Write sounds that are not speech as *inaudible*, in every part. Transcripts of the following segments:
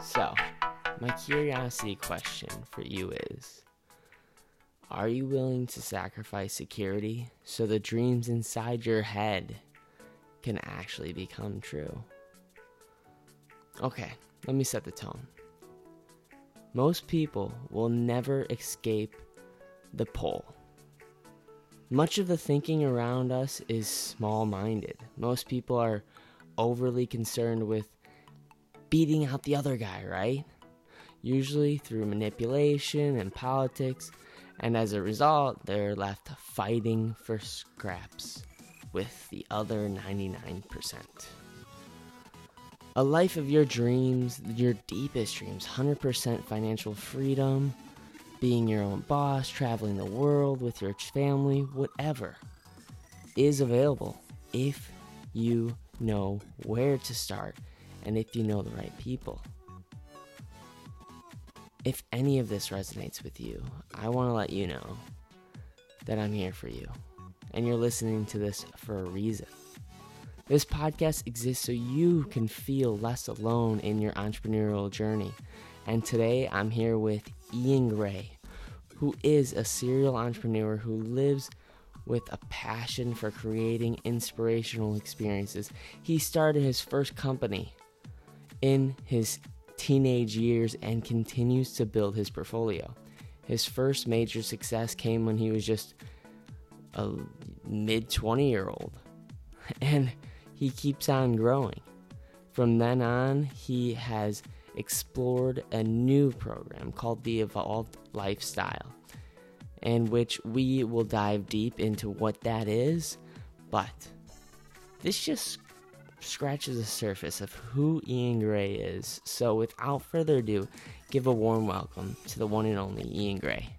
So, my curiosity question for you is Are you willing to sacrifice security so the dreams inside your head can actually become true? Okay, let me set the tone. Most people will never escape the pole. Much of the thinking around us is small minded. Most people are overly concerned with beating out the other guy, right? Usually through manipulation and politics, and as a result, they're left fighting for scraps with the other 99%. A life of your dreams, your deepest dreams, 100% financial freedom, being your own boss, traveling the world with your family, whatever is available if you know where to start and if you know the right people. If any of this resonates with you, I want to let you know that I'm here for you and you're listening to this for a reason. This podcast exists so you can feel less alone in your entrepreneurial journey. And today I'm here with Iain Grae, who is a serial entrepreneur who lives with a passion for creating inspirational experiences. He started his first company in his teenage years and continues to build his portfolio. His first major success came when he was just a mid 20 year old. *laughs* And he keeps on growing. From then on, he has explored a new program called the Evolved Lifestyle, in which we will dive deep into what that is. But this just scratches the surface of who Iain Grae is. So, without further ado, give a warm welcome to the one and only Iain Grae.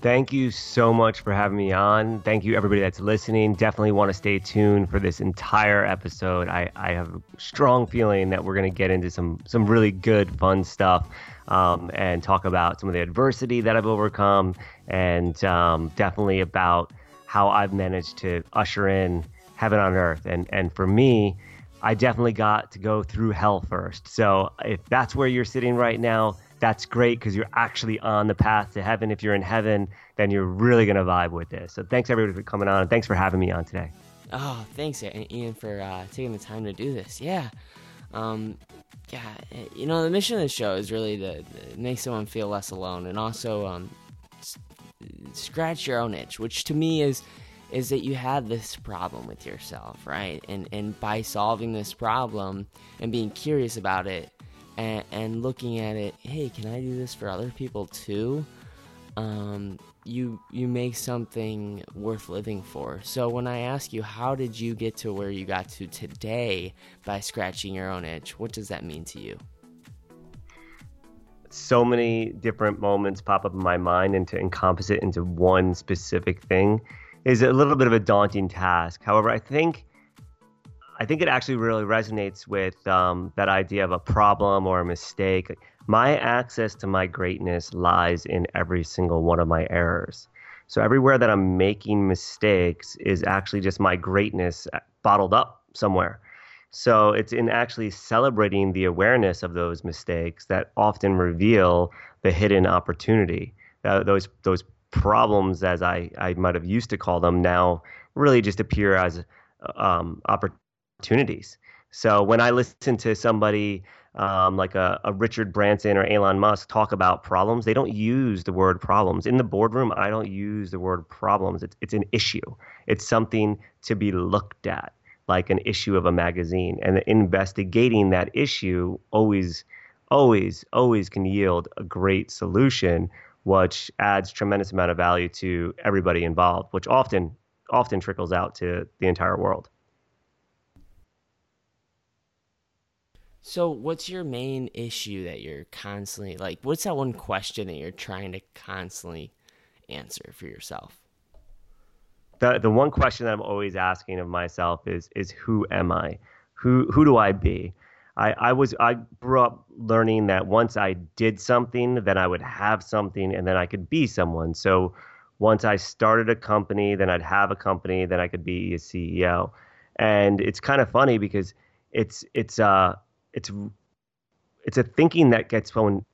Thank you so much for having me on. Thank you, everybody that's listening. Definitely want to stay tuned for this entire episode. I, I have a strong feeling that we're going to get into some some really good, fun stuff um, and talk about some of the adversity that I've overcome and um, definitely about how I've managed to usher in heaven on earth. And and for me, I definitely got to go through hell first. So if that's where you're sitting right now, that's great because you're actually on the path to heaven. If you're in heaven, then you're really going to vibe with this. So thanks everybody for coming on and thanks for having me on today. Oh, thanks, Iain, for uh, taking the time to do this. Yeah. Um, yeah, you know, the mission of the show is really to, make someone feel less alone and also um, scratch your own itch, which to me is is that you have this problem with yourself, right? And and by solving this problem and being curious about it, and, and looking at it, hey, can I do this for other people too? Um, you you make something worth living for. So when I ask you, how did you get to where you got to today by scratching your own itch? What does that mean to you? So many different moments pop up in my mind, and to encompass it into one specific thing is a little bit of a daunting task. However, I think I think it actually really resonates with um, that idea of a problem or a mistake. My access to my greatness lies in every single one of my errors. So everywhere that I'm making mistakes is actually just my greatness bottled up somewhere. So it's in actually celebrating the awareness of those mistakes that often reveal the hidden opportunity. Uh, those those problems, as I, I might have used to call them, now really just appear as um, opportunities. So when I listen to somebody um, like a, a, Richard Branson or Elon Musk talk about problems, they don't use the word problems. In the boardroom, I don't use the word problems. It's, it's an issue, it's something to be looked at, like an issue of a magazine. And investigating that issue always, always, always can yield a great solution, which adds tremendous amount of value to everybody involved, which often often trickles out to the entire world. So, what's your main issue that you're constantly like? What's that one question that you're trying to constantly answer for yourself? The the one question that I'm always asking of myself is is who am I? Who who do I be? I, I was I grew up learning that once I did something, then I would have something, and then I could be someone. So once I started a company, then I'd have a company, then I could be a CEO. And it's kind of funny because it's it's uh it's it's a thinking that gets one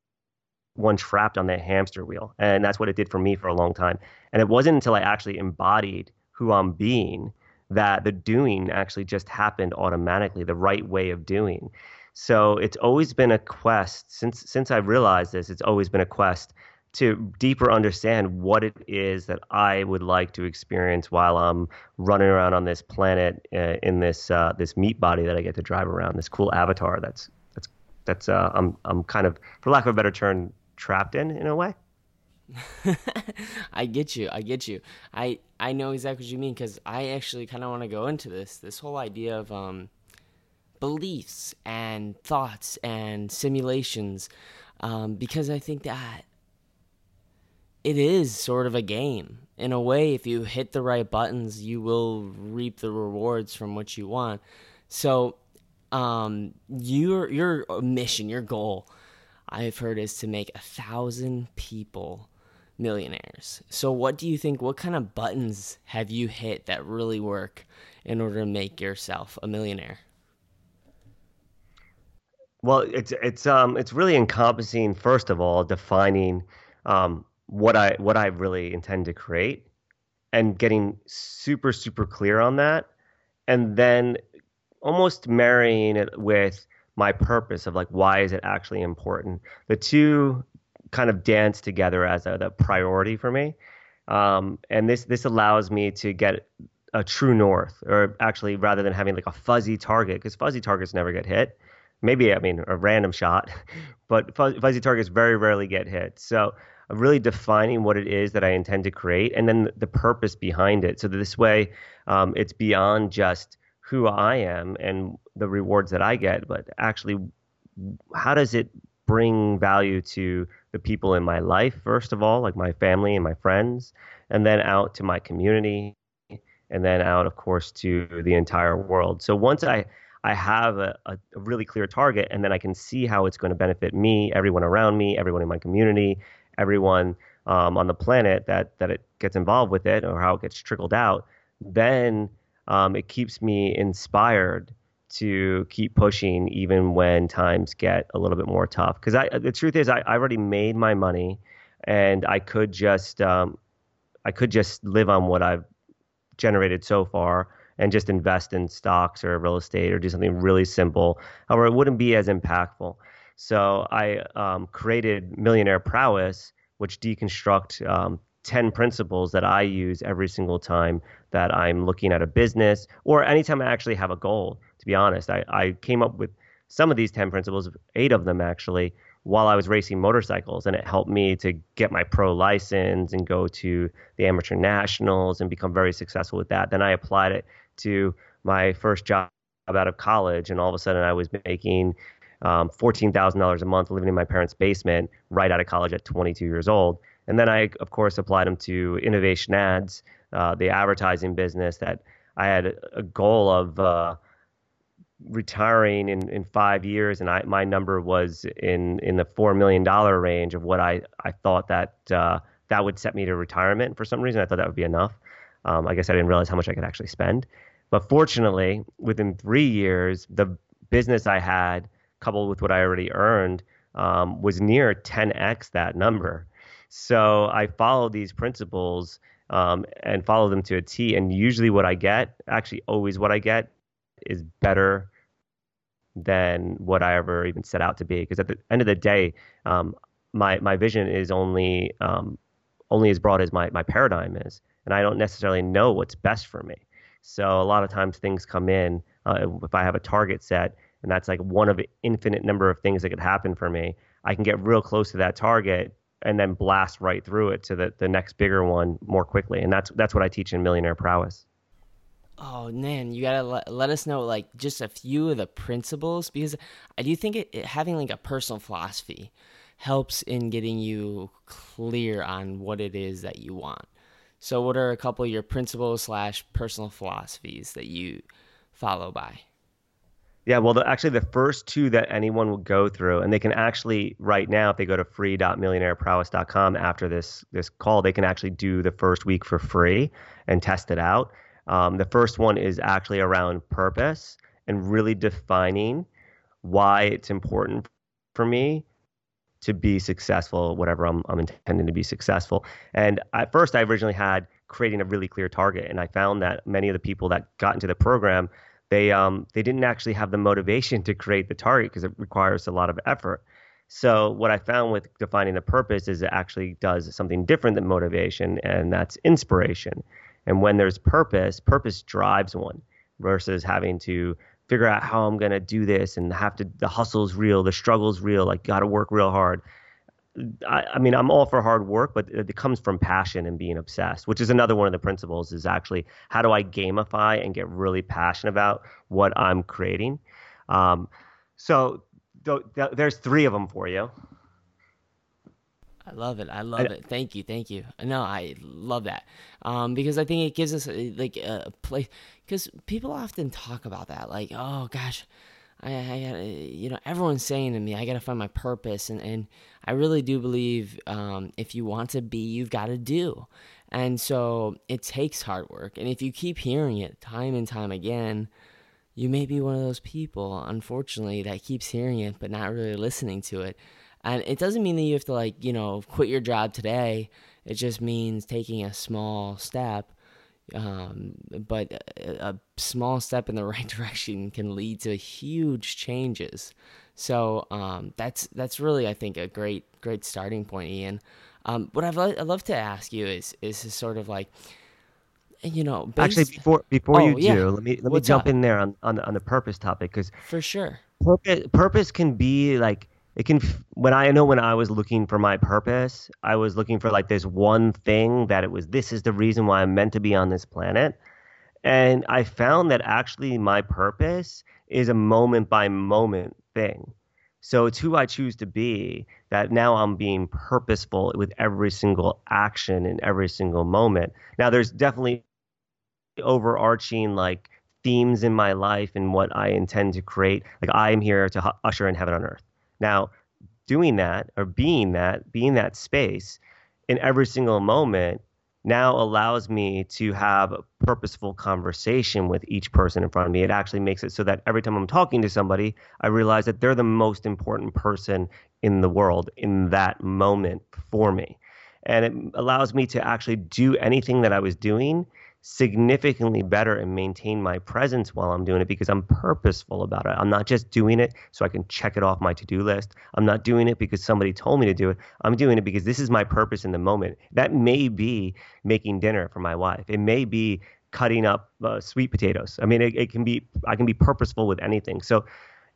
one trapped on that hamster wheel. And that's what it did for me for a long time. And it wasn't until i actually embodied who i'm being that the doing actually just happened automatically the right way of doing. So it's always been a quest. Since since i realized this it's always been a quest to deeper understand what it is that I would like to experience while I'm running around on this planet uh, in this uh, this meat body that I get to drive around, this cool avatar that's that's that's uh, I'm I'm kind of, for lack of a better term, trapped in in a way. *laughs* I get you. I get you. I I know exactly what you mean because I actually kind of want to go into this this whole idea of um beliefs and thoughts and simulations um, because I think that it is sort of a game. In a way, if you hit the right buttons, you will reap the rewards from what you want. So, um, your your mission, your goal, I've heard is to make a thousand people millionaires. So, what do you think? What kind of buttons have you hit that really work in order to make yourself a millionaire? Well, it's it's um it's really encompassing. First of all, defining um, what I what I really intend to create and getting super super clear on that and then almost marrying it with my purpose of like why is it actually important? The two kind of dance together as a the priority for me. Um, and this this allows me to get a true north or actually rather than having like a fuzzy target because fuzzy targets never get hit. Maybe i mean a random shot *laughs* but fuzzy targets very rarely get hit. So of really defining what it is that I intend to create and then the purpose behind it. So this way, um, it's beyond just who I am and the rewards that I get, but actually, how does it bring value to the people in my life, first of all, like my family and my friends, and then out to my community, and then out, of course, to the entire world. So once I I have a, a, really clear target, and then I can see how it's going to benefit me, everyone around me, everyone in my community, everyone um, on the planet that that it gets involved with it or how it gets trickled out, then um, it keeps me inspired to keep pushing even when times get a little bit more tough. Because the truth is, I, I already made my money, and I could just um, I could just live on what I've generated so far and just invest in stocks or real estate or do something really simple. However, it wouldn't be as impactful. So I um, created Millionaire Prowess, which deconstruct um, 10 principles that I use every single time that I'm looking at a business or anytime I actually have a goal. To be honest, I, I came up with some of these 10 principles, eight of them actually, while I was racing motorcycles. And it helped me to get my pro license and go to the amateur nationals and become very successful with that. Then I applied it to my first job out of college. And all of a sudden I was making um, $14,000 a month living in my parents' basement right out of college at 22 years old. And then I, of course, applied them to Innovation Ads, uh, the advertising business that I had a goal of uh, retiring in, in five years. And I, my number was in, in the $4 million range of what I, I thought that uh, that would set me to retirement. For some reason, I thought that would be enough. Um, I guess I didn't realize how much I could actually spend. But fortunately, within three years, the business I had coupled with what I already earned, um, was near 10x that number. So I follow these principles um, and follow them to a T. And usually, what I get, actually, always what I get, is better than what I ever even set out to be. Because at the end of the day, um, my my vision is only um, only as broad as my my paradigm is, and I don't necessarily know what's best for me. So a lot of times things come in. Uh, if I have a target set, and that's like one of infinite number of things that could happen for me, I can get real close to that target and then blast right through it to the, the next bigger one more quickly. And that's that's what I teach in Millionaire Prowess. Oh man, you gotta let, let us know like just a few of the principles because I do think it, it, having like a personal philosophy helps in getting you clear on what it is that you want. So, what are a couple of your principles slash personal philosophies that you follow by? Yeah, well, the, actually, the first two that anyone will go through, and they can actually right now, if they go to free.millionaireprowess.com after this this call, they can actually do the first week for free and test it out. Um, the first one is actually around purpose and really defining why it's important for me to be successful, whatever I'm, I'm intending to be successful. And at first, I originally had creating a really clear target, and I found that many of the people that got into the program they um, they didn't actually have the motivation to create the target because it requires a lot of effort. So what I found with defining the purpose is it actually does something different than motivation, and that's inspiration. And when there's purpose, purpose drives one versus having to figure out how I'm to do this and have to the hustle's real, the struggle's real, like got to work real hard. I, I, mean, I'm all for hard work, but it, comes from passion and being obsessed, which is another one of the principles. Is actually how do I gamify and get really passionate about what I'm creating? Um, so th- th- there's three of them for you. I love it. I love I, it. Thank you. Thank you. No, I love that um, because I think it gives us like a place because people often talk about that, like, oh gosh I, I you know, everyone's saying to me, I got to find my purpose. And, and I really do believe um, if you want to be, you've got to do. And so it takes hard work. And if you keep hearing it time and time again, you may be one of those people, unfortunately, that keeps hearing it but not really listening to it. And it doesn't mean that you have to, like, you know, quit your job today. It just means taking a small step um, but a, a, small step in the *laughs* right direction can lead to huge changes. So um, that's that's really I think a great great starting point, Iain. Um, what I'd, lo- I'd love to ask you is is sort of like you know based... actually before before oh, you do yeah. let me let What's me jump up? in there on, on on the purpose topic because for sure purpose purpose can be like it can when I know when I was looking for my purpose, I was looking for like this one thing that it was this is the reason why I'm meant to be on this planet. And I found that actually my purpose is a moment by moment thing. So it's who I choose to be that now I'm being purposeful with every single action in every single moment. Now there's definitely overarching like themes in my life and what I intend to create. Like I am here to usher in heaven on earth. Now, doing that or being that, being that space in every single moment now allows me to have a purposeful conversation with each person in front of me. It actually makes it so that every time I'm talking to somebody, I realize that they're the most important person in the world in that moment for me. And it allows me to actually do anything that I was doing significantly better and maintain my presence while I'm doing it because I'm purposeful about it. I'm not just doing it so I can check it off my to do list. I'm not doing it because somebody told me to do it. I'm doing it because this is my purpose in the moment. That may be making dinner for my wife, it may be cutting up uh, sweet potatoes. I mean, it, it can be, I can be purposeful with anything. So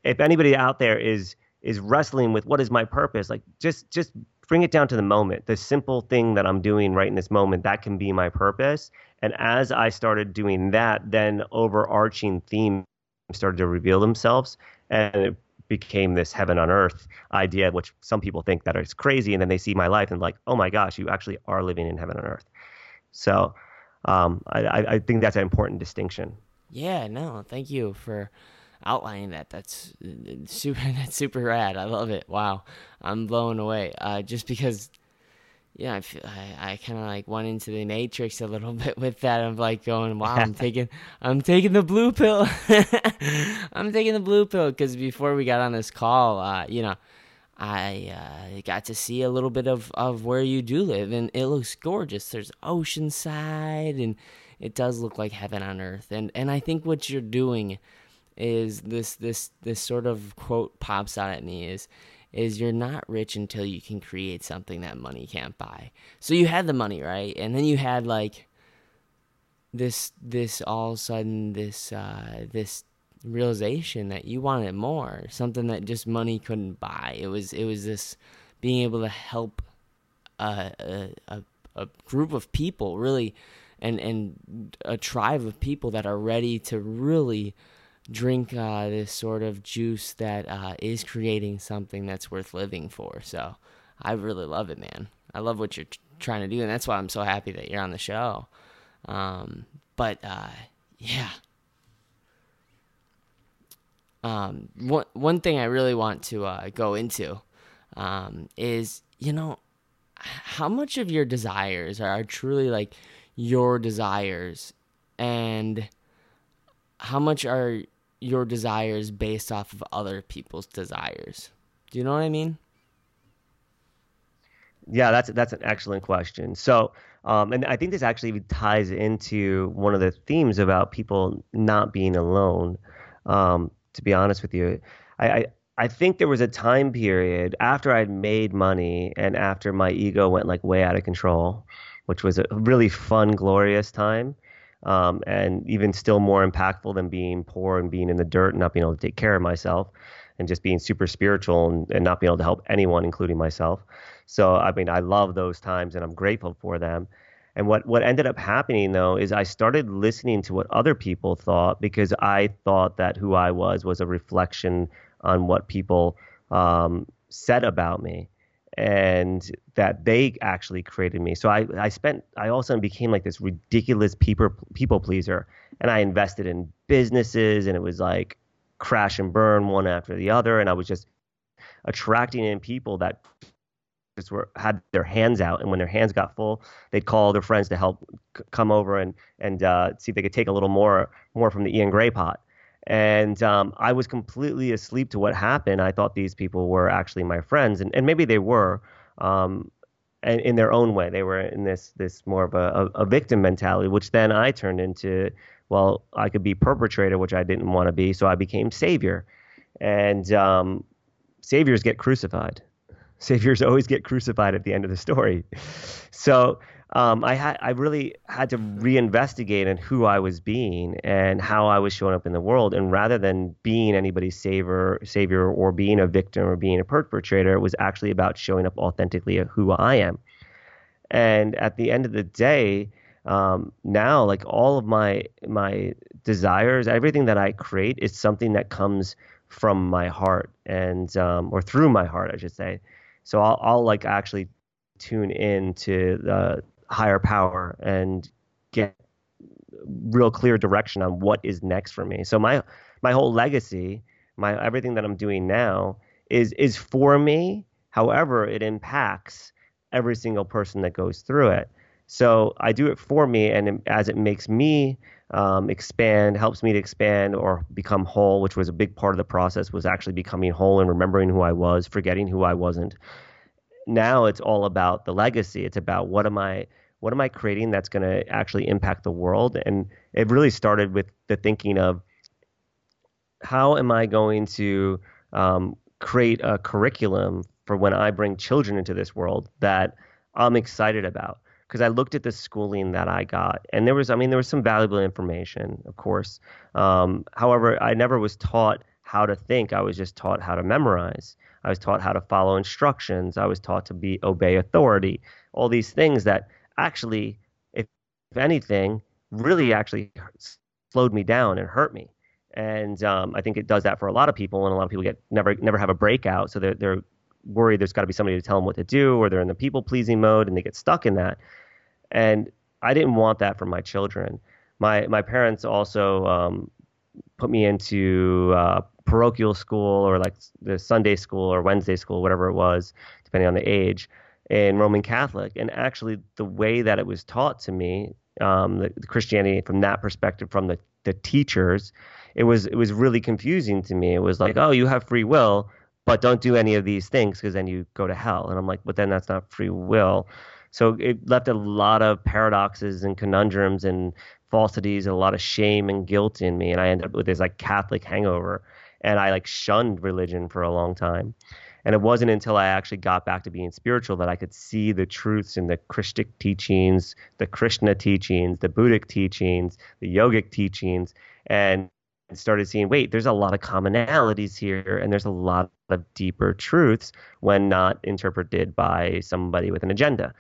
if anybody out there is, is wrestling with what is my purpose, like just, just bring it down to the moment, the simple thing that I'm doing right in this moment, that can be my purpose. And as I started doing that, then overarching themes started to reveal themselves. And it became this heaven on earth idea, which some people think that is crazy. And then they see my life and like, oh my gosh, you actually are living in heaven on earth. So um, I, I think that's an important distinction. Yeah, no, thank you for outlining that. That's *laughs* super. That's super rad. I love it. Wow, I'm blown away. Uh, just because, yeah, I feel, I, I kind of like went into the matrix a little *laughs* bit with that. I'm like going, wow, I'm *laughs* taking, I'm taking the blue pill. I'm taking the blue pill because before we got on this call, uh, you know. I uh, got to see a little bit of, of where you do live, and it looks gorgeous. There's oceanside, and it does look like heaven on earth. And and I think what you're doing is this this this sort of quote pops out at me is is you're not rich until you can create something that money can't buy. So you had the money, right? And then you had like this this all of a sudden this uh this realization that you wanted more, something that just money couldn't buy. It was it was this being able to help a a, a group of people really and and a tribe of people that are ready to really drink uh, this sort of juice that uh, is creating something that's worth living for. So I really love it, man. I love what you're t- trying to do, and that's why I'm so happy that you're on the show. Um, but uh, yeah, um, one one thing I really want to uh, go into um, is you know how much of your desires are truly like your desires and how much are your desires based off of other people's desires do you know what i mean yeah that's that's an excellent question so um, and i think this actually ties into one of the themes about people not being alone um, to be honest with you. I, I, I think there was a time period after I'd made money and after my ego went like way out of control, which was a really fun, glorious time. Um, and even still more impactful than being poor and being in the dirt and not being able to take care of myself and just being super spiritual and, and not being able to help anyone, including myself. So, I mean, I love those times and I'm grateful for them. And what, what ended up happening though is I started listening to what other people thought because I thought that who I was was a reflection on what people um, said about me and that they actually created me. So I, I spent I also became like this ridiculous people people pleaser and I invested in businesses and it was like crash and burn one after the other and I was just attracting in people that just were had their hands out, and when their hands got full, they'd call their friends to help c- come over and and uh, see if they could take a little more more from the Iain Grae pot. And um, I was completely asleep to what happened. I thought these people were actually my friends, and, and maybe they were, um, and in their own way, they were in this this more of a, a, a victim mentality, which then I turned into. Well, I could be perpetrator, which I didn't want to be, so I became savior, and um, saviors get crucified *laughs* saviors always get crucified at the end of the story. So um, I had I really had to reinvestigate in who I was being and how I was showing up in the world. And rather than being anybody's savior, savior or being a victim or being a perpetrator, it was actually about showing up authentically of who I am. And at the end of the day, um, now like all of my my desires, everything that I create is something that comes from my heart and um, or through my heart, I should say. So I'll, I'll like actually tune in to the higher power and get real clear direction on what is next for me. So my my whole legacy, my everything that I'm doing now is is for me. However, it impacts every single person that goes through it. So I do it for me, and as it makes me um, expand, helps me to expand or become whole, which was a big part of the process, was actually becoming whole and remembering who I was, forgetting who I wasn't. Now it's all about the legacy. It's about what am I what am I creating that's going to actually impact the world? And it really started with the thinking of how am I going to um, create a curriculum for when I bring children into this world that I'm excited about because I looked at the schooling that I got, and there was, I mean, there was some valuable information, of course. Um, however, I never was taught how to think. I was just taught how to memorize. I was taught how to follow instructions. I was taught to be obey authority. All these things that actually, if, if anything, really actually slowed me down and hurt me. And um, I think it does that for a lot of people, and a lot of people get never never have a breakout, so they're they're worried there's got to be somebody to tell them what to do, or they're in the people pleasing mode and they get stuck in that and I didn't want that for my children. My my parents also um, put me into uh, parochial school or like the Sunday school or Wednesday school, whatever it was, depending on the age, in Roman Catholic. And actually, the way that it was taught to me, um, the, the Christianity from that perspective, from the the teachers, it was it was really confusing to me. It was like, oh, you have free will, but don't do any of these things because then you go to hell. And I'm like, but then that's not free will. So it left a lot of paradoxes and conundrums and falsities and a lot of shame and guilt in me. And I ended up with this like Catholic hangover. And I like shunned religion for a long time. And it wasn't until I actually got back to being spiritual that I could see the truths in the Christic teachings, the Krishna teachings, the Buddhic teachings, the yogic teachings, and started seeing wait, there's a lot of commonalities here, and there's a lot of deeper truths when not interpreted by somebody with an agenda.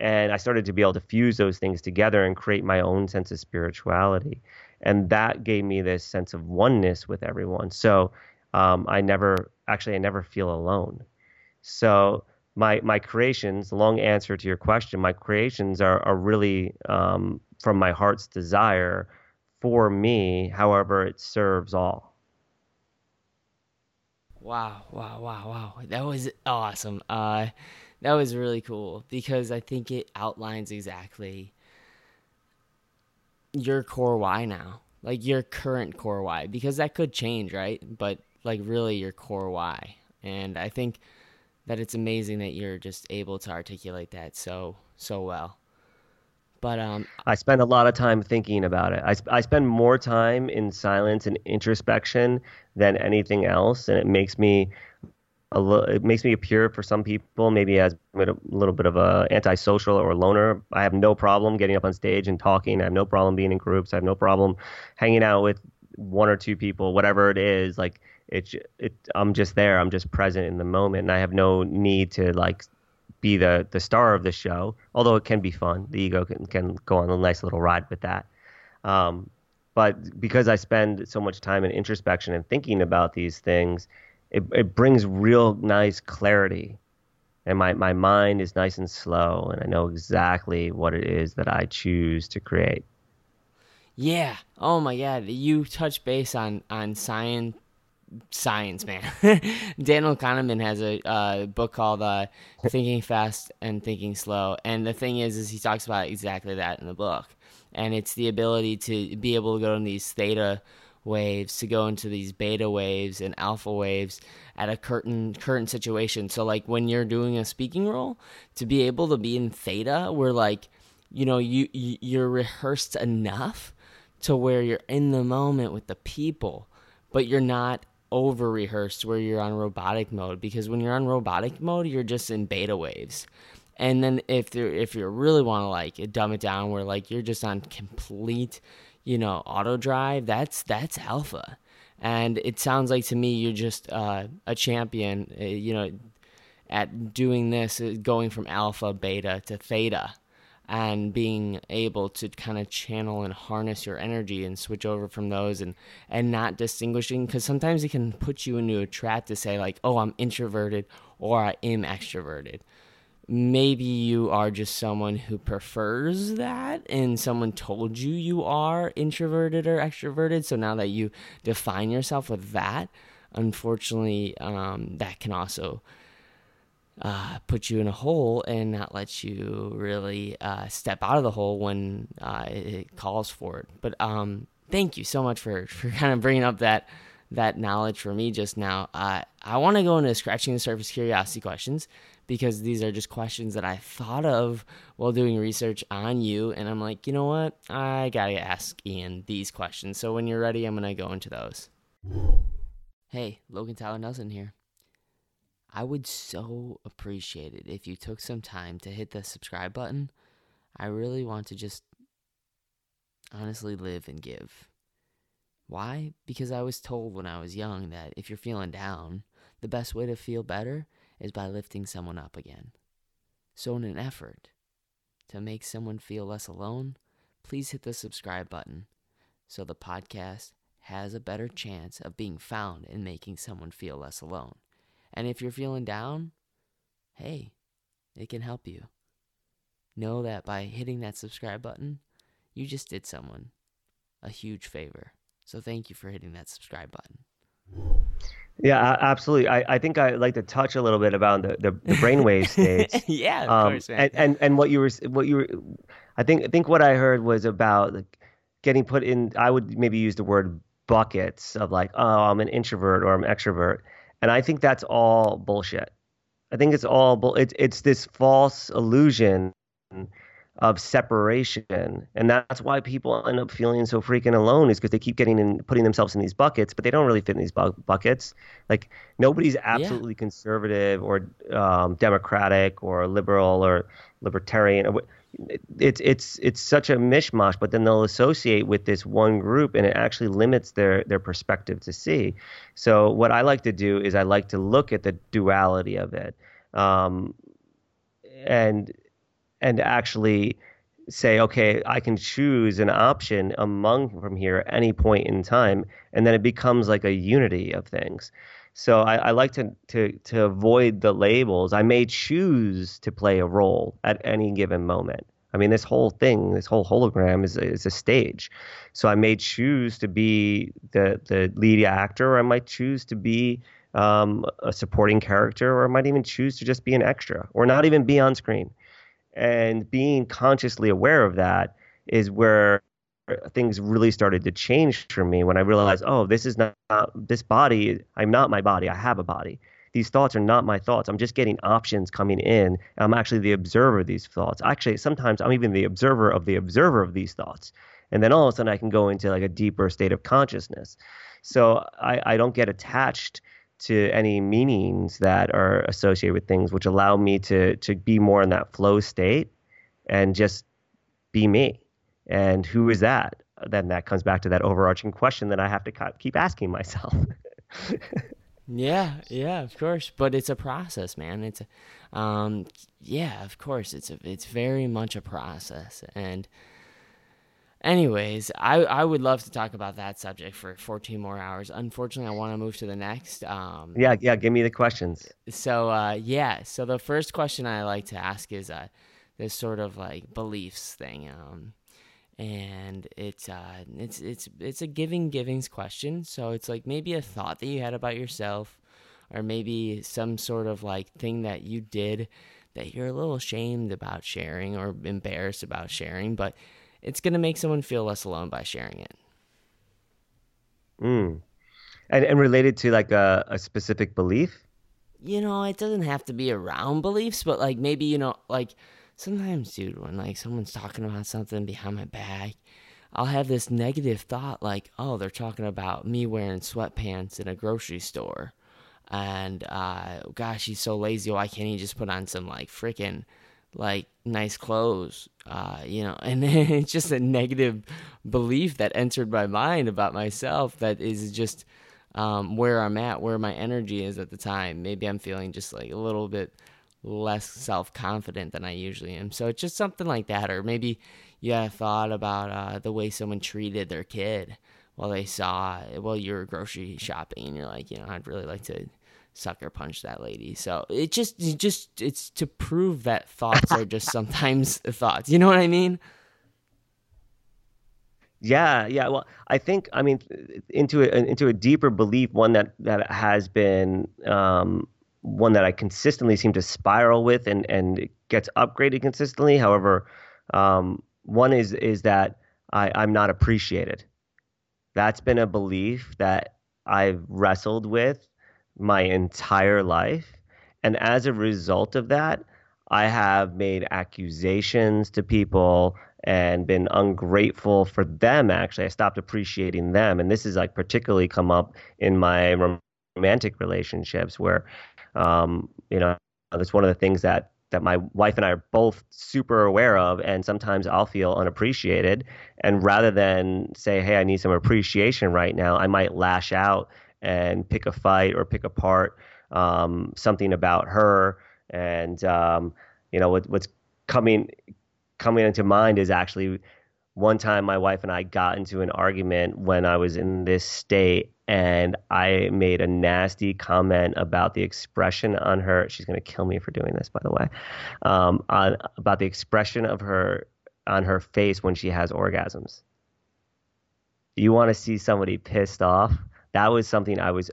And I started to be able to fuse those things together and create my own sense of spirituality. And that gave me this sense of oneness with everyone. So um, I never actually I never feel alone. So my my creations, long answer to your question, my creations are are really um, from my heart's desire for me. However, it serves all. Wow! Wow! Wow! Wow! That was awesome. Uh, that was really cool because I think it outlines exactly your core why now, like your current core why, because that could change, right? But like really your core why. And I think that it's amazing that you're just able to articulate that so so well. But um, I spend a lot of time thinking about it. I, I spend more time in silence and introspection than anything else, and it makes me a little. It makes me appear for some people maybe as a little bit of a antisocial or a loner. I have no problem getting up on stage and talking. I have no problem being in groups. I have no problem hanging out with one or two people, whatever it is. Like it, it I'm just there. I'm just present in the moment, and I have no need to like be the the star of the show. Although it can be fun, the ego can can go on a nice little ride with that. Um, but because I spend so much time in introspection and thinking about these things, it it brings real nice clarity, and my my mind is nice and slow, and I know exactly what it is that I choose to create. Yeah. Oh my God. You touch base on on science science, man. *laughs* Daniel Kahneman has a uh, book called uh, "Thinking Fast and Thinking Slow," and the thing is, is he talks about exactly that in the book, and it's the ability to be able to go in these theta waves, to go into these beta waves and alpha waves at a current current situation. So, like when you're doing a speaking role, to be able to be in theta, where like you know you you're rehearsed enough to where you're in the moment with the people but you're not over rehearsed where you're on robotic mode because when you're on robotic mode, you're just in beta waves. And then if you if you really want to like dumb it down, where like you're just on complete, you know, auto drive, that's that's alpha. And it sounds like to me you're just uh, a champion, uh, you know, at doing this, uh, going from alpha, beta to theta and being able to kind of channel and harness your energy and switch over from those and and not distinguishing because sometimes it can put you into a trap to say like oh i'm introverted or i am extroverted. Maybe you are just someone who prefers that and someone told you you are introverted or extroverted so now that you define yourself with that unfortunately um, that can also uh, put you in a hole and not let you really uh, step out of the hole when uh, it calls for it. But um, thank you so much for, *laughs* for kind of bringing up that that knowledge for me just now. I want to go into scratching the surface curiosity questions because these are just questions that I thought of while doing research on you, and I'm like, you know what, I gotta ask Iain these questions. So when you're ready, I'm gonna go into those. Hey, Logan Tyler Nelson here. I would so appreciate it if you took some time to hit the subscribe button. I really want to just honestly live and give. Why? Because I was told when I was young that if you're feeling down, the best way to feel better is by lifting someone up again. So, in an effort to make someone feel less alone, please hit the subscribe button so the podcast has a better chance of being found and making someone feel less alone. And if you're feeling down, hey, it can help you. Know that by hitting that subscribe button, you just did someone a huge favor. So thank you for hitting that subscribe button. Yeah, absolutely. I, I think I'd like to touch a little bit about the, the, the brainwave states. *laughs* yeah, of um, course, man. And, and and what you were what you were, I think I think what I heard was about like getting put in. I would maybe use the word buckets of like, oh, I'm an introvert or I'm extrovert, and I think that's all bullshit. I think it's all bull. It's it's this false illusion of separation, and that's why people end up feeling so freaking alone. Is because they keep getting in, putting themselves in these buckets, but they don't really fit in these bu- buckets. Like nobody's absolutely yeah. conservative or um, democratic or liberal or libertarian. It's it's it's such a mishmash. But then they'll associate with this one group, and it actually limits their their perspective to see. So what I like to do is I like to look at the duality of it. Um, and and actually say, okay, I can choose an option among from here at any point in time, and then it becomes like a unity of things. So I, I, like to, to to avoid the labels. I may choose to play a role at any given moment. I mean, this whole thing, this whole hologram is is a stage. So I may choose to be the the lead actor, or I might choose to be um, a supporting character, or I might even choose to just be an extra, or not even be on screen. And being consciously aware of that is where Uh, things really started to change for me when I realized, oh, this is not this body. I'm not my body. I have a body. These thoughts are not my thoughts. I'm just getting options coming in. I'm actually the observer of these thoughts. Actually, sometimes I'm even the observer of the observer of these thoughts. And then all of a sudden, I can go into like a deeper state of consciousness. So I, I don't get attached to any meanings that are associated with things, which allow me to to be more in that flow state and just be me. And who is that? Then that comes back to that overarching question that I have to keep asking myself. *laughs* yeah, yeah, of course. But it's a process, man. It's, a, um, yeah, of course. It's a, it's very much a process, and Anyways, I, I would love to talk about that subject for 14 more hours. Unfortunately, I want to move to the next. Um, yeah, yeah. Give me the questions. So, uh, yeah. So the first question I like to ask is uh, this sort of like beliefs thing, um, and it's uh, it's it's it's a giving givings question. So it's like maybe a thought that you had about yourself, or maybe some sort of like thing that you did that you're a little ashamed about sharing or embarrassed about sharing, but it's going to make someone feel less alone by sharing it. Mm. And, and related to like a, a specific belief? You know, it doesn't have to be around beliefs, but like maybe, you know, like sometimes, dude, when like someone's talking about something behind my back, I'll have this negative thought like, oh, they're talking about me wearing sweatpants in a grocery store. And uh, gosh, he's so lazy. Why can't he just put on some like freaking like nice clothes, uh, you know, *laughs* and it's just a negative belief that entered my mind about myself that is just um, where I'm at, where my energy is at the time. Maybe I'm feeling just like a little bit less self confident than I usually am. So it's just something like that, or maybe you had a thought about uh, the way someone treated their kid while they saw while you were grocery shopping, and you're like, you know, I'd really like to sucker punch that lady. So it just it just it's to prove that thoughts are just *laughs* sometimes thoughts. You know what I mean? Yeah, yeah. Well, I think I mean into a, into a deeper belief, one that that has been um, one that I consistently seem to spiral with, and and gets upgraded consistently. However, um, one is is that I, I'm not appreciated. That's been a belief that I've wrestled with my entire life. And as a result of that, I have made accusations to people and been ungrateful for them. Actually, I stopped appreciating them. And this is like particularly come up in my romantic relationships where, um, you know, that's one of the things that that my wife and I are both super aware of, and sometimes I'll feel unappreciated. And rather than say, "Hey, I need some appreciation right now," I might lash out and pick a fight or pick apart um, something about her. And um, you know what, what's coming coming into mind is actually one time my wife and I got into an argument when I was in this state and I made a nasty comment about the expression on her. She's to kill me for doing this, by the way. Um, on, about the expression of her on her face when she has orgasms. You want to see somebody pissed off? that was something I was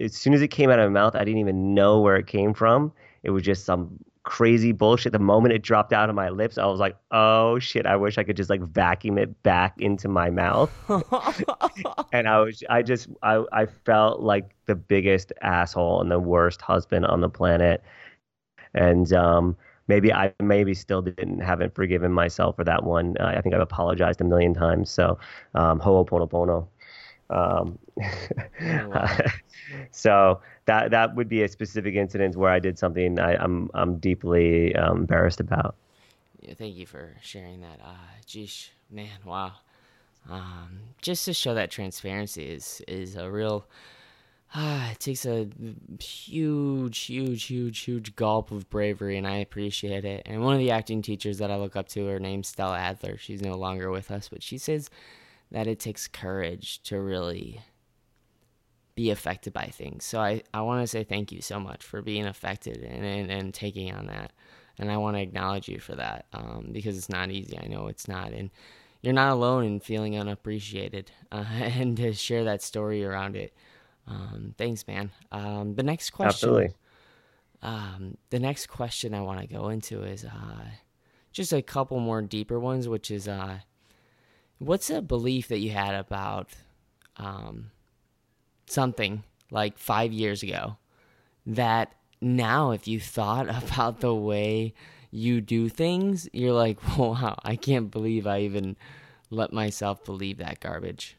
as soon as it came out of my mouth, I didn't even know where it came from. It was just some crazy bullshit. The moment it dropped out of my lips, I was like, "Oh shit! I wish I could just like vacuum it back into my mouth." *laughs* and I was, I just, I, I felt like the biggest asshole and the worst husband on the planet. And um, maybe I maybe still didn't haven't forgiven myself for that one. Uh, I think I've apologized a million times. So, um, ho'oponopono. Um, oh, wow. *laughs* so that that would be a specific incident where I did something I, am I'm, I'm deeply um, embarrassed about. Yeah, thank you for sharing that. Uh, geesh, man, wow. Um, just to show that transparency is is a real. Uh, *sighs* it takes a huge, huge, huge, huge gulp of bravery, and I appreciate it. And one of the acting teachers that I look up to, her name's Stella Adler. She's no longer with us, but she says that it takes courage to really be affected by things. So I, I want to say thank you so much for being affected and, and, and taking on that. And I want to acknowledge you for that um, because it's not easy. I know it's not. And you're not alone in feeling unappreciated uh, *laughs* and to share that story around it. Um, thanks, man. Um, the next question. Absolutely. Um, the next question I want to go into is uh, just a couple more deeper ones, which is uh, what's a belief that you had about um, something like five years ago that now, if you thought *laughs* about the way you do things, you're like, *laughs* wow, I can't believe I even let myself believe that garbage.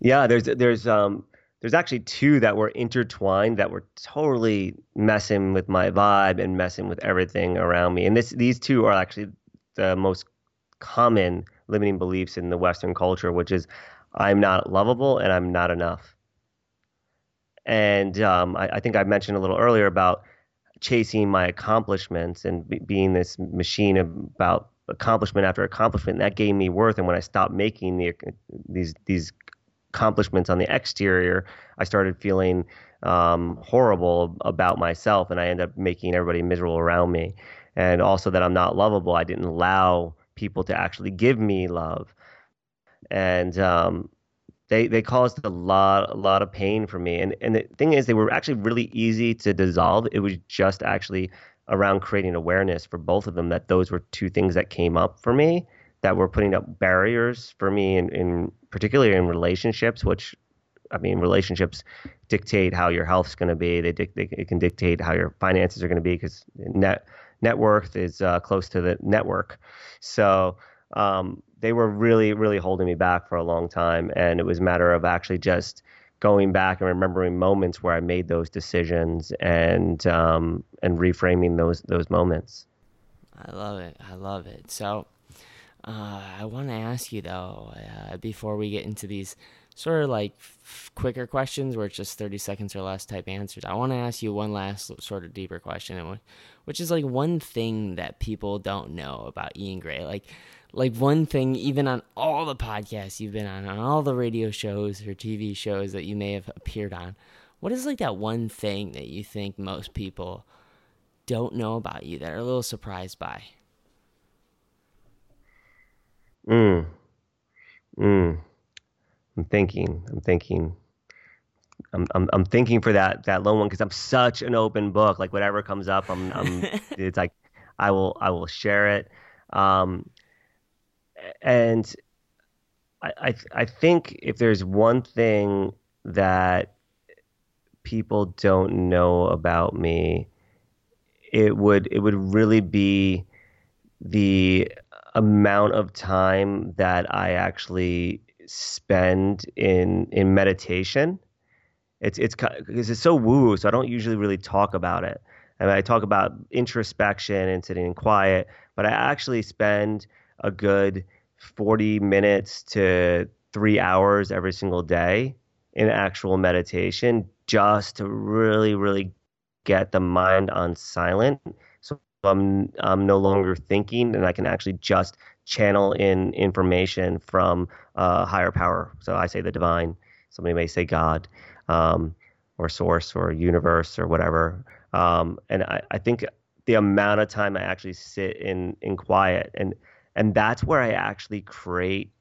Yeah, there's there's um there's actually two that were intertwined that were totally messing with my vibe and messing with everything around me. And this these two are actually the most common limiting beliefs in the Western culture, which is I'm not lovable and I'm not enough. And um, I, I, think I mentioned a little earlier about chasing my accomplishments and be, being this machine about accomplishment after accomplishment. That gave me worth. And when I stopped making the, these these accomplishments on the exterior, I started feeling um, horrible about myself, and I ended up making everybody miserable around me. And also that I'm not lovable. I didn't allow people to actually give me love. And um, they they caused a lot a lot of pain for me. And and the thing is, they were actually really easy to dissolve. It was just actually around creating awareness for both of them that those were two things that came up for me that were putting up barriers for me in, in particularly in relationships which i mean relationships dictate how your health's going to be they, they, it can dictate how your finances are going to be because net net worth is uh, close to the network so um, they were really, really holding me back for a long time. And it was a matter of actually just going back and remembering moments where I made those decisions and um, and reframing those those moments. I love it. I love it. So uh, I want to ask you though, uh, before we get into these sort of like f- quicker questions where it's just 30 seconds or less type answers, I want to ask you one last sort of deeper question, which is like one thing that people don't know about Iain Grae. Like like one thing even on all the podcasts you've been on on all the radio shows or tv shows that you may have appeared on what is like that one thing that you think most people don't know about you that are a little surprised by? Mm. Mm i'm thinking i'm thinking I'm, I'm, I'm thinking for that that lone one because I'm such an open book. Like whatever comes up, I'm, I'm *laughs* it's like I will I will share it. Um, and I, I, I think if there's one thing that people don't know about me, it would it would really be the amount of time that I actually spend in in meditation. It's it's because it's so woo, woo, so I don't usually really talk about it. I mean, I talk about introspection and sitting in quiet, but I actually spend a good 40 minutes to three hours every single day in actual meditation just to really, really get the mind on silent. So I'm I'm no longer thinking, and I can actually just channel in information from a higher power. So I say the divine. Somebody may say God, um, or source, or universe, or whatever. Um, and I, I think the amount of time I actually sit in in quiet and and that's where I actually create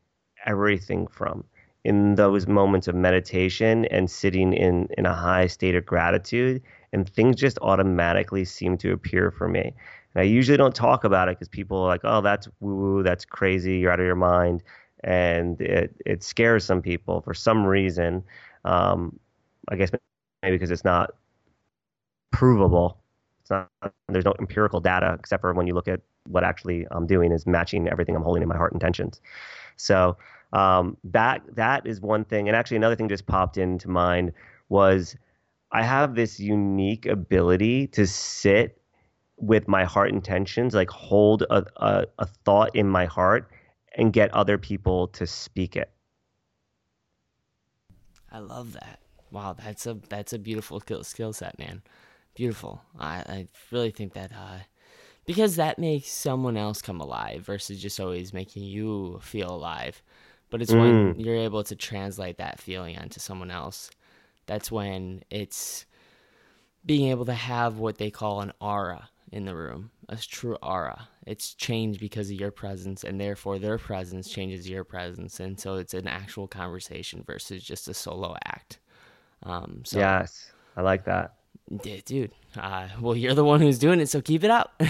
everything from in those moments of meditation and sitting in in a high state of gratitude and things just automatically seem to appear for me and i usually don't talk about it because people are like oh that's woo woo that's crazy you're out of your mind. And it it scares some people for some reason. Um, i guess maybe because it's not provable. It's not there's no empirical data except for when you look at what actually i'm doing is matching everything i'm holding in my heart intentions. So um, that that is one thing. And actually, another thing just popped into mind was I have this unique ability to sit with my heart intentions, like hold a, a, a thought in my heart and get other people to speak it. I love that. Wow, that's a that's a beautiful skill, set, man. Beautiful. I, I really think that uh, because that makes someone else come alive versus just always making you feel alive but it's mm. when you're able to translate that feeling onto someone else that's when it's being able to have what they call an aura in the room a true aura it's changed because of your presence and therefore their presence changes your presence and so it's an actual conversation versus just a solo act um, so, yes i like that dude uh, well you're the one who's doing it so keep it up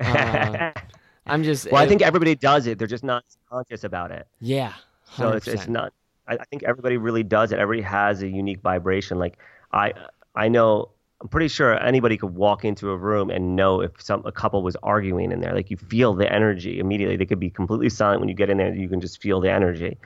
uh, *laughs* *laughs* I'm just. Well, it, I think everybody does it. They're just not conscious about it. Yeah. 100%. So it's it's not. I, I think everybody really does it. Everybody has a unique vibration. Like I I know. I'm pretty sure anybody could walk into a room and know if some a couple was arguing in there. Like you feel the energy immediately. They could be completely silent when you get in there. You can just feel the energy,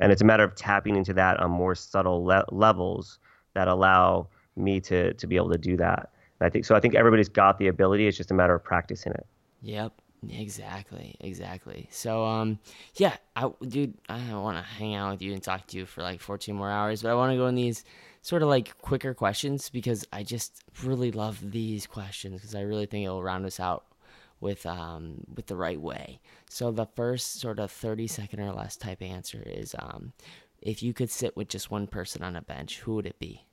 and it's a matter of tapping into that on more subtle le- levels that allow me to to be able to do that. And I think so. I think everybody's got the ability. It's just a matter of practicing it. Yep. Exactly, exactly. So, um, yeah, I, dude, I want to hang out with you and talk to you for like 14 more hours, but I want to go in these sort of like quicker questions because I just really love these questions because I really think it'll round us out with um with the right way. So the first sort of 30 second or less type answer is um if you could sit with just one person on a bench, who would it be?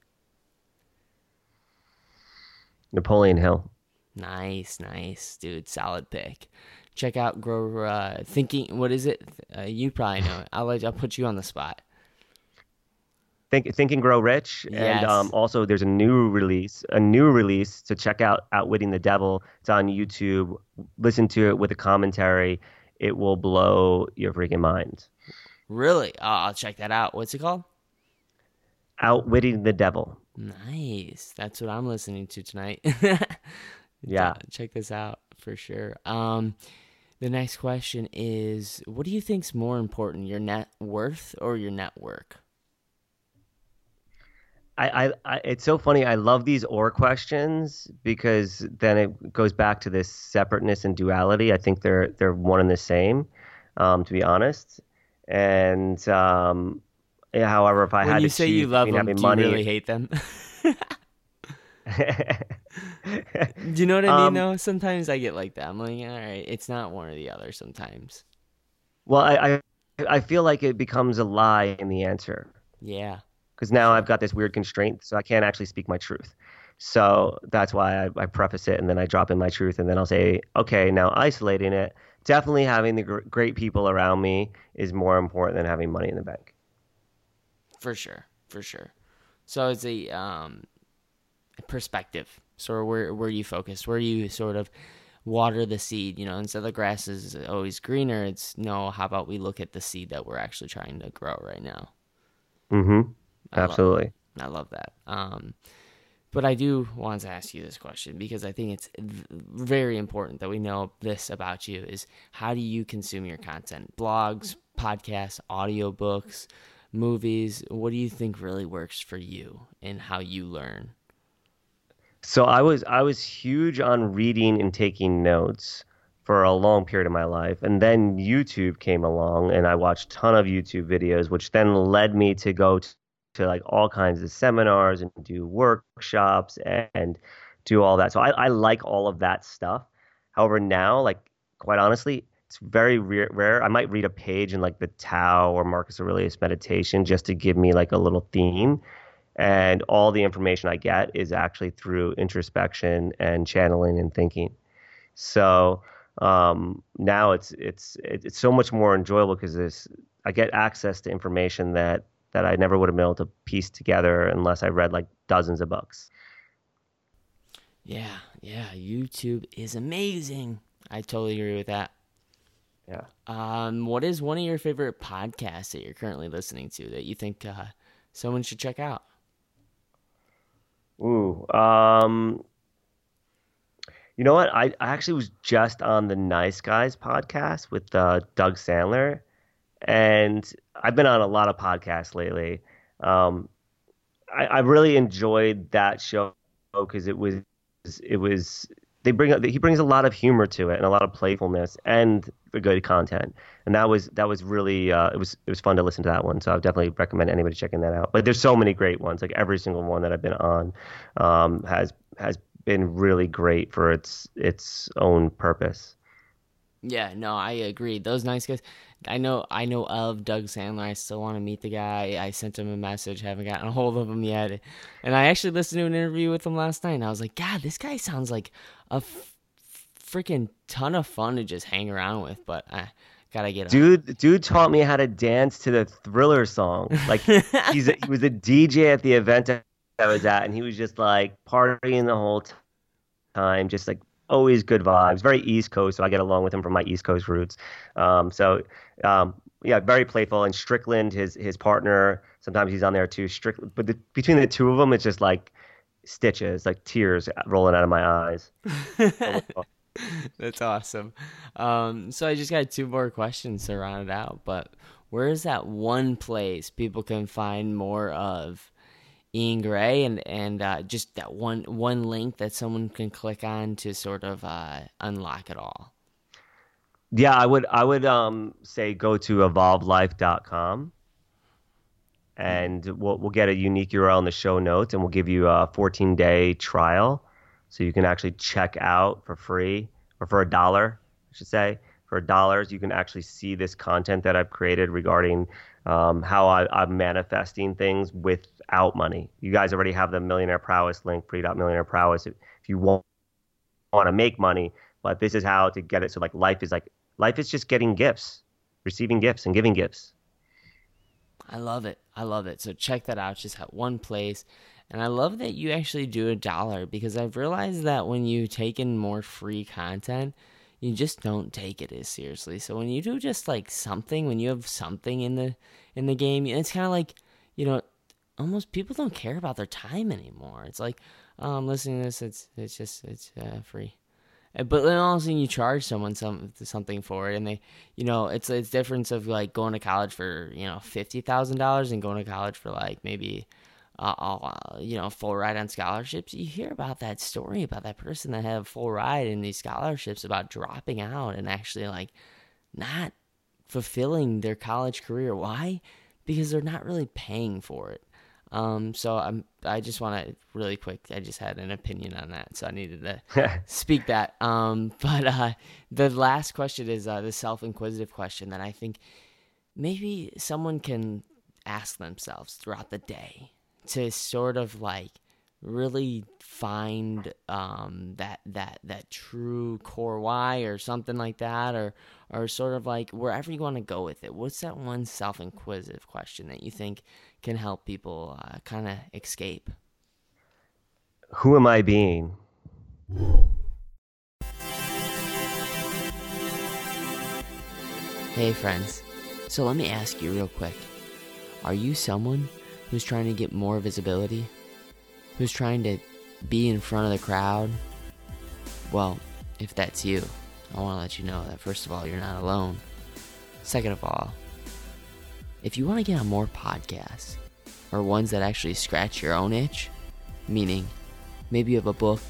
Napoleon Hill. Nice, nice, dude. Solid pick. Check out Grow uh, Thinking. What is it? Uh, you probably know it. I'll let I'll put you on the spot. Think, Think and Grow Rich, yes. and um, also there's a new release, a new release. to check out Outwitting the Devil. It's on YouTube. Listen to it with a commentary. It will blow your freaking mind. Really? Oh, I'll check that out. What's it called? Outwitting the Devil. Nice. That's what I'm listening to tonight. *laughs* yeah check this out for sure um the next question is what do you think's more important your net worth or your network I, I, I, it's so funny. I love these or questions because then it goes back to this separateness and duality. I think they're they're one and the same, um, to be honest. And um, yeah, however, if I when had you to say choose you love them, do money, you really hate them? *laughs* *laughs* Do you know what I mean? Um, though sometimes I get like that. I'm like, all right, it's not one or the other. Sometimes. Well, I I, I feel like it becomes a lie in the answer. Yeah. Because now I've got this weird constraint, so I can't actually speak my truth. So that's why I, I preface it and then I drop in my truth, and then I'll say, okay, now isolating it. Definitely having the gr- great people around me is more important than having money in the bank. For sure, for sure. So it's a um, perspective. So where where you focus, where you sort of water the seed. You know, instead of the grass is always greener, it's no. How about we look at the seed that we're actually trying to grow right now? Mm-hmm. Absolutely. I love, I love that. Um, but I do want to ask you this question because I think it's very important that we know this about you is how do you consume your content? Blogs, podcasts, audiobooks, movies. What do you think really works for you and how you learn? So I was I was huge on reading and taking notes for a long period of my life, and then YouTube came along, and I watched a ton of YouTube videos, which then led me to go to, to like all kinds of seminars and do workshops and do all that. So I, I like all of that stuff. However, now, like quite honestly, it's very rare, rare. I might read a page in like the Tao or Marcus Aurelius meditation just to give me like a little theme and all the information I get is actually through introspection and channeling and thinking. So um, now it's it's it's so much more enjoyable because there's I get access to information that that I never would have been able to piece together unless I read like dozens of books. Yeah, yeah, YouTube is amazing. I totally agree with that. Yeah. Um, what is one of your favorite podcasts that you're currently listening to that you think uh, someone should check out? Ooh, um, you know what? I, I actually was just on the Nice Guys podcast with uh, Doug Sandler, and I've been on a lot of podcasts lately. Um, I, I really enjoyed that show because it was it was they bring he brings a lot of humor to it and a lot of playfulness and good content and that was that was really uh, it was it was fun to listen to that one so I would definitely recommend anybody checking that out but there's so many great ones like every single one that I've been on um, has has been really great for its its own purpose. Yeah, no, I agree. Those nice guys. I know I know of Doug Sandler. I still want to meet the guy. I sent him a message, haven't gotten a hold of him yet. And I actually listened to an interview with him last night and I was like, "God, this guy sounds like a f- freaking ton of fun to just hang around with." But I gotta get dude. Dude taught me how to dance to the Thriller song. Like *laughs* he's a, he was a DJ at the event I was at, and he was just like partying the whole time, just like always good vibes. Very East Coast, so I get along with him from my East Coast roots. Um, so um, yeah, very playful. And Strickland, his his partner, sometimes he's on there too. Strickland, but the, between the two of them, it's just like stitches, like tears rolling out of my eyes. *laughs* That's awesome. Um, so I just got two more questions to round it out. But where is that one place people can find more of Iain Grae and and uh, just that one one link that someone can click on to sort of uh, unlock it all. Yeah, I would I would um, say go to evolvedlyfe.com and we'll we'll get a unique URL in the show notes and we'll give you a 14 day trial so you can actually check out for free or for a dollar, I should say. For dollars, you can actually see this content that I've created regarding um, how I, am manifesting things without money. You guys already have the Millionaire Prowess link, pre.millionaire prowess, if, if you want, want to make money. But this is how to get it. So like life is like life is just getting gifts, receiving gifts and giving gifts. I love it. I love it. So check that out. Just at one place. And I love that you actually do a dollar because I've realized that when you take in more free content, you just don't take it as seriously. So when you do just like something, when you have something in the in the game, it's kind of like you know, almost people don't care about their time anymore. It's like, oh, I'm listening to this. It's it's just it's uh, free. But then all of a sudden you charge someone some something for it, and they, you know, it's it's difference of like going to college for you know fifty thousand dollars and going to college for like maybe uh, uh, you know, full ride on scholarships. You hear about that story about that person that had a full ride in these scholarships about dropping out and actually like not fulfilling their college career. Why? Because they're not really paying for it. Um, so I'm, I just want to really quick. I just had an opinion on that, so I needed to *laughs* speak that. Um, but uh, the last question is uh, the self-inquisitive question that I think maybe someone can ask themselves throughout the day to sort of like really find um, that that that true core why or something like that or or sort of like wherever you want to go with it what's that one self-inquisitive question that you think can help people uh, kind of escape? Who am i being? Hey friends. So let me ask you real quick. Are you someone who's trying to get more visibility, who's trying to be in front of the crowd, well, if that's you, I want to let you know that first of all, you're not alone. Second of all, if you want to get on more podcasts or ones that actually scratch your own itch, meaning maybe you have a book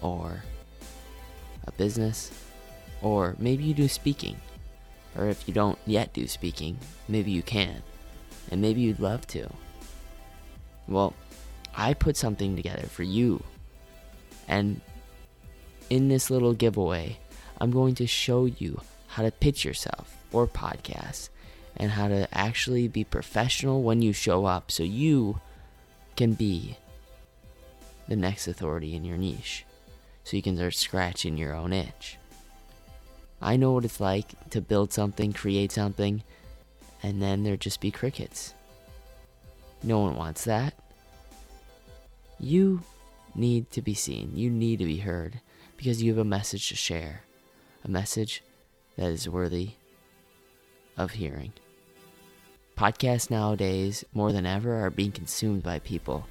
or a business, or maybe you do speaking, or if you don't yet do speaking, maybe you can, and maybe you'd love to. Well, I put something together for you. And in this little giveaway, I'm going to show you how to pitch yourself or podcast and how to actually be professional when you show up so you can be the next authority in your niche. So you can start scratching your own itch. I know what it's like to build something, create something, and then there'd just be crickets. No one wants that. You need to be seen. You need to be heard because you have a message to share. A message that is worthy of hearing. Podcasts nowadays, more than ever, are being consumed by people.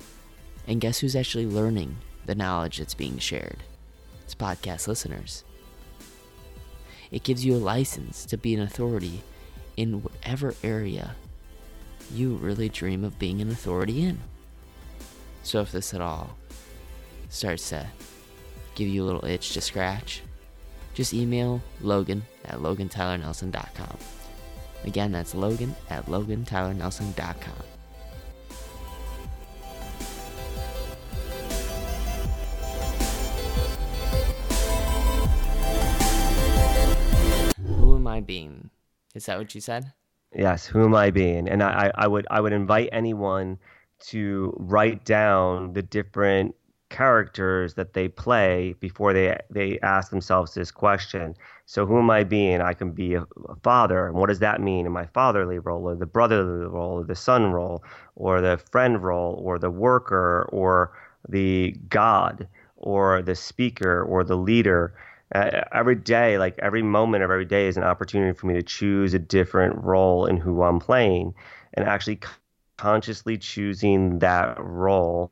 And guess who's actually learning the knowledge that's being shared? It's podcast listeners. It gives you a license to be an authority in whatever area you really dream of being an authority in. So if this at all starts to give you a little itch to scratch, just email Logan at logantylernelson.com. Again, that's Logan at logantylernelson.com. Who am I being? Is that what you said? Yes, who am I being? And I, I would I would invite anyone to write down the different characters that they play before they they ask themselves this question. So who am I being? I can be a, a, father, and what does that mean in my fatherly role, or the brotherly role, or the son role, or the friend role, or the worker, or the God, or the speaker, or the leader. Uh, every day, like every moment of every day, is an opportunity for me to choose a different role in who I'm playing, and actually consciously choosing that role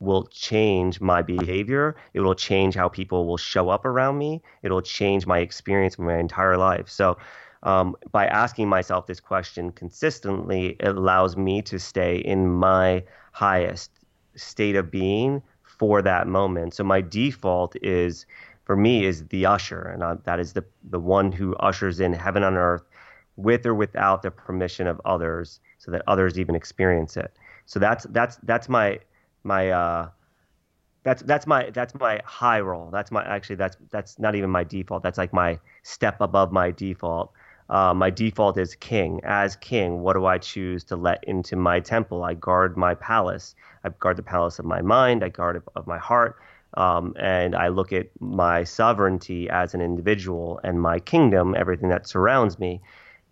will change my behavior. It will change how people will show up around me. It will change my experience my entire life. So, um, by asking myself this question consistently, it allows me to stay in my highest state of being for that moment. So, my default is, for me, is the usher, and I, that is the the one who ushers in heaven on earth, with or without the permission of others, so that others even experience it. So that's that's that's my my uh, that's that's my that's my high role. That's my actually that's that's not even my default. That's like my step above my default. Uh, my default is king. As king, what do I choose to let into my temple? I guard my palace. I guard the palace of my mind. I guard of my heart. Um, and I look at my sovereignty as an individual and my kingdom, everything that surrounds me.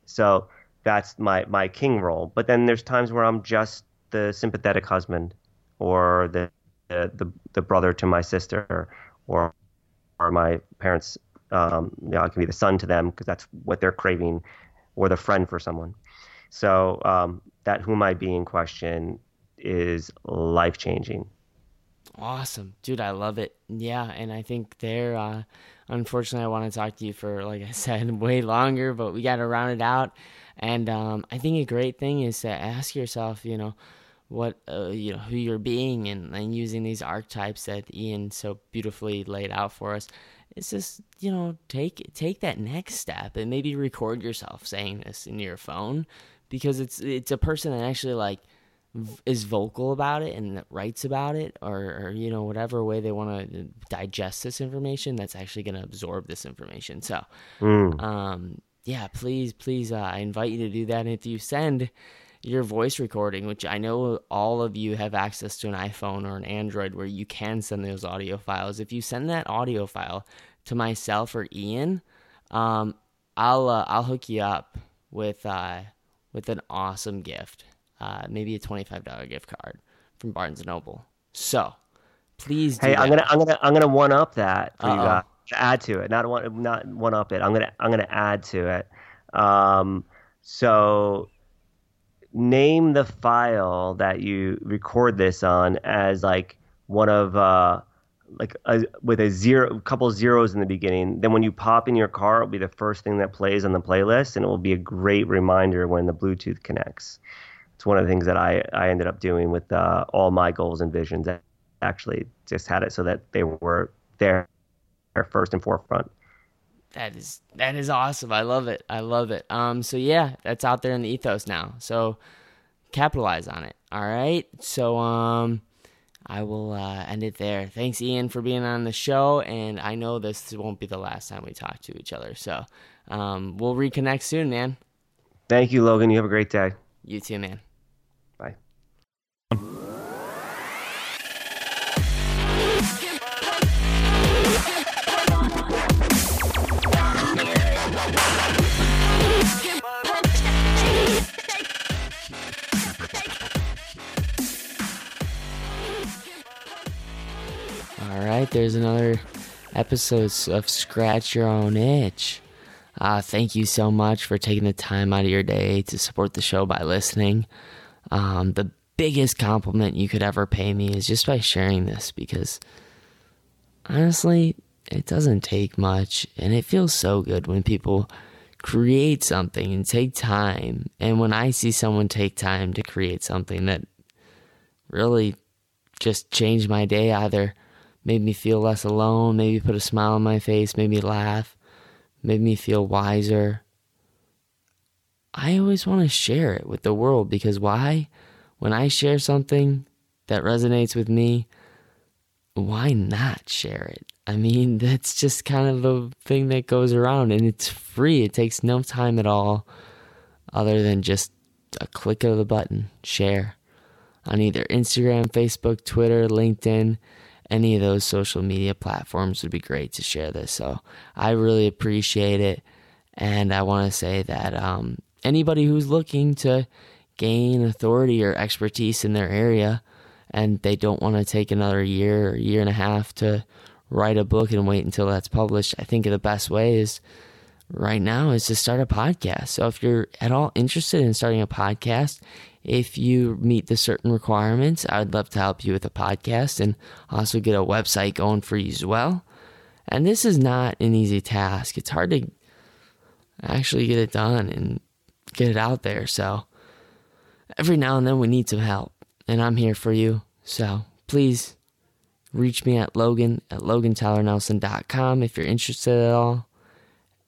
So that's my my king role. But then there's times where I'm just the sympathetic husband or the the, the brother to my sister or or my parents um, you know, I can be the son to them because that's what they're craving or the friend for someone so um, that who am I being question is life changing awesome. Dude I love it. Yeah and I think there uh, unfortunately I want to talk to you for like I *laughs* said way longer but we got to round it out. And um, I think a great thing is to ask yourself you know what uh, you know who you're being and, and using these archetypes that Iain so beautifully laid out for us. It's just you know take take that next step and maybe record yourself saying this in your phone because it's it's a person that actually like is vocal about it and writes about it or, or you know whatever way they want to digest this information that's actually going to absorb this information so mm. um yeah please please uh, i invite you to do that and if you send your voice recording, which I know all of you have access to an iPhone or an Android where you can send those audio files. If you send that audio file to myself or Iain, um, I'll uh, I'll hook you up with uh, with an awesome gift, uh, maybe a twenty five dollar gift card from Barnes and Noble. So please, hey, that. I'm gonna I'm gonna I'm gonna one up that for Uh-oh. you guys. Add to it, not one not one up it. I'm gonna I'm gonna add to it. Um, so name the file that you record this on as like one of uh like a, with a zero a couple zeros in the beginning then when you pop in your car it'll be the first thing that plays on the playlist and it will be a great reminder when the bluetooth connects it's one of the things that i i ended up doing with uh, all my goals and visions I actually just had it so that they were there first and forefront that is that is awesome. I love it. I love it. Um so yeah, that's out there in the ethos now. So capitalize on it. All right? So um I will uh, end it there. Thanks Iain for being on the show and I know this won't be the last time we talk to each other. So um we'll reconnect soon, man. Thank you, Logan. You have a great day. You too, man. Bye. All right, There's another episode of Scratch Your Own Itch. Uh, thank you so much for taking the time out of your day to support the show by listening. Um, the biggest compliment you could ever pay me is just by sharing this because honestly, it doesn't take much and it feels so good when people create something and take time. And when I see someone take time to create something that really just changed my day, either made me feel less alone, maybe put a smile on my face, made me laugh, made me feel wiser. I always want to share it with the world because why? When I share something that resonates with me, why not share it? I mean, *laughs* that's just kind of the thing that goes around and it's free. It takes no time at all other than just a click of the button, share on either Instagram, Facebook, Twitter, LinkedIn any of those social media platforms would be great to share this. So I really appreciate it. And I want to say that um, anybody who's looking to gain authority or expertise in their area and they don't want to take another year or year and a half to write a book and wait until that's published, I think the best way is right now is to start a podcast. So if you're at all interested in starting a podcast, if you meet the certain requirements, I would love to help you with a podcast and also get a website going for you as well. And this is not an easy task. It's hard to actually get it done and get it out there. So every now and then we need some help, and I'm here for you. So please reach me at Logan at LoganTylerNelson.com if you're interested at all.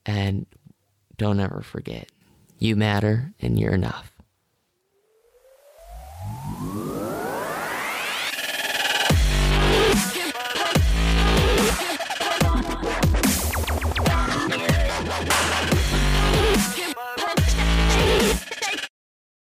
And don't ever forget, you matter and you're enough mm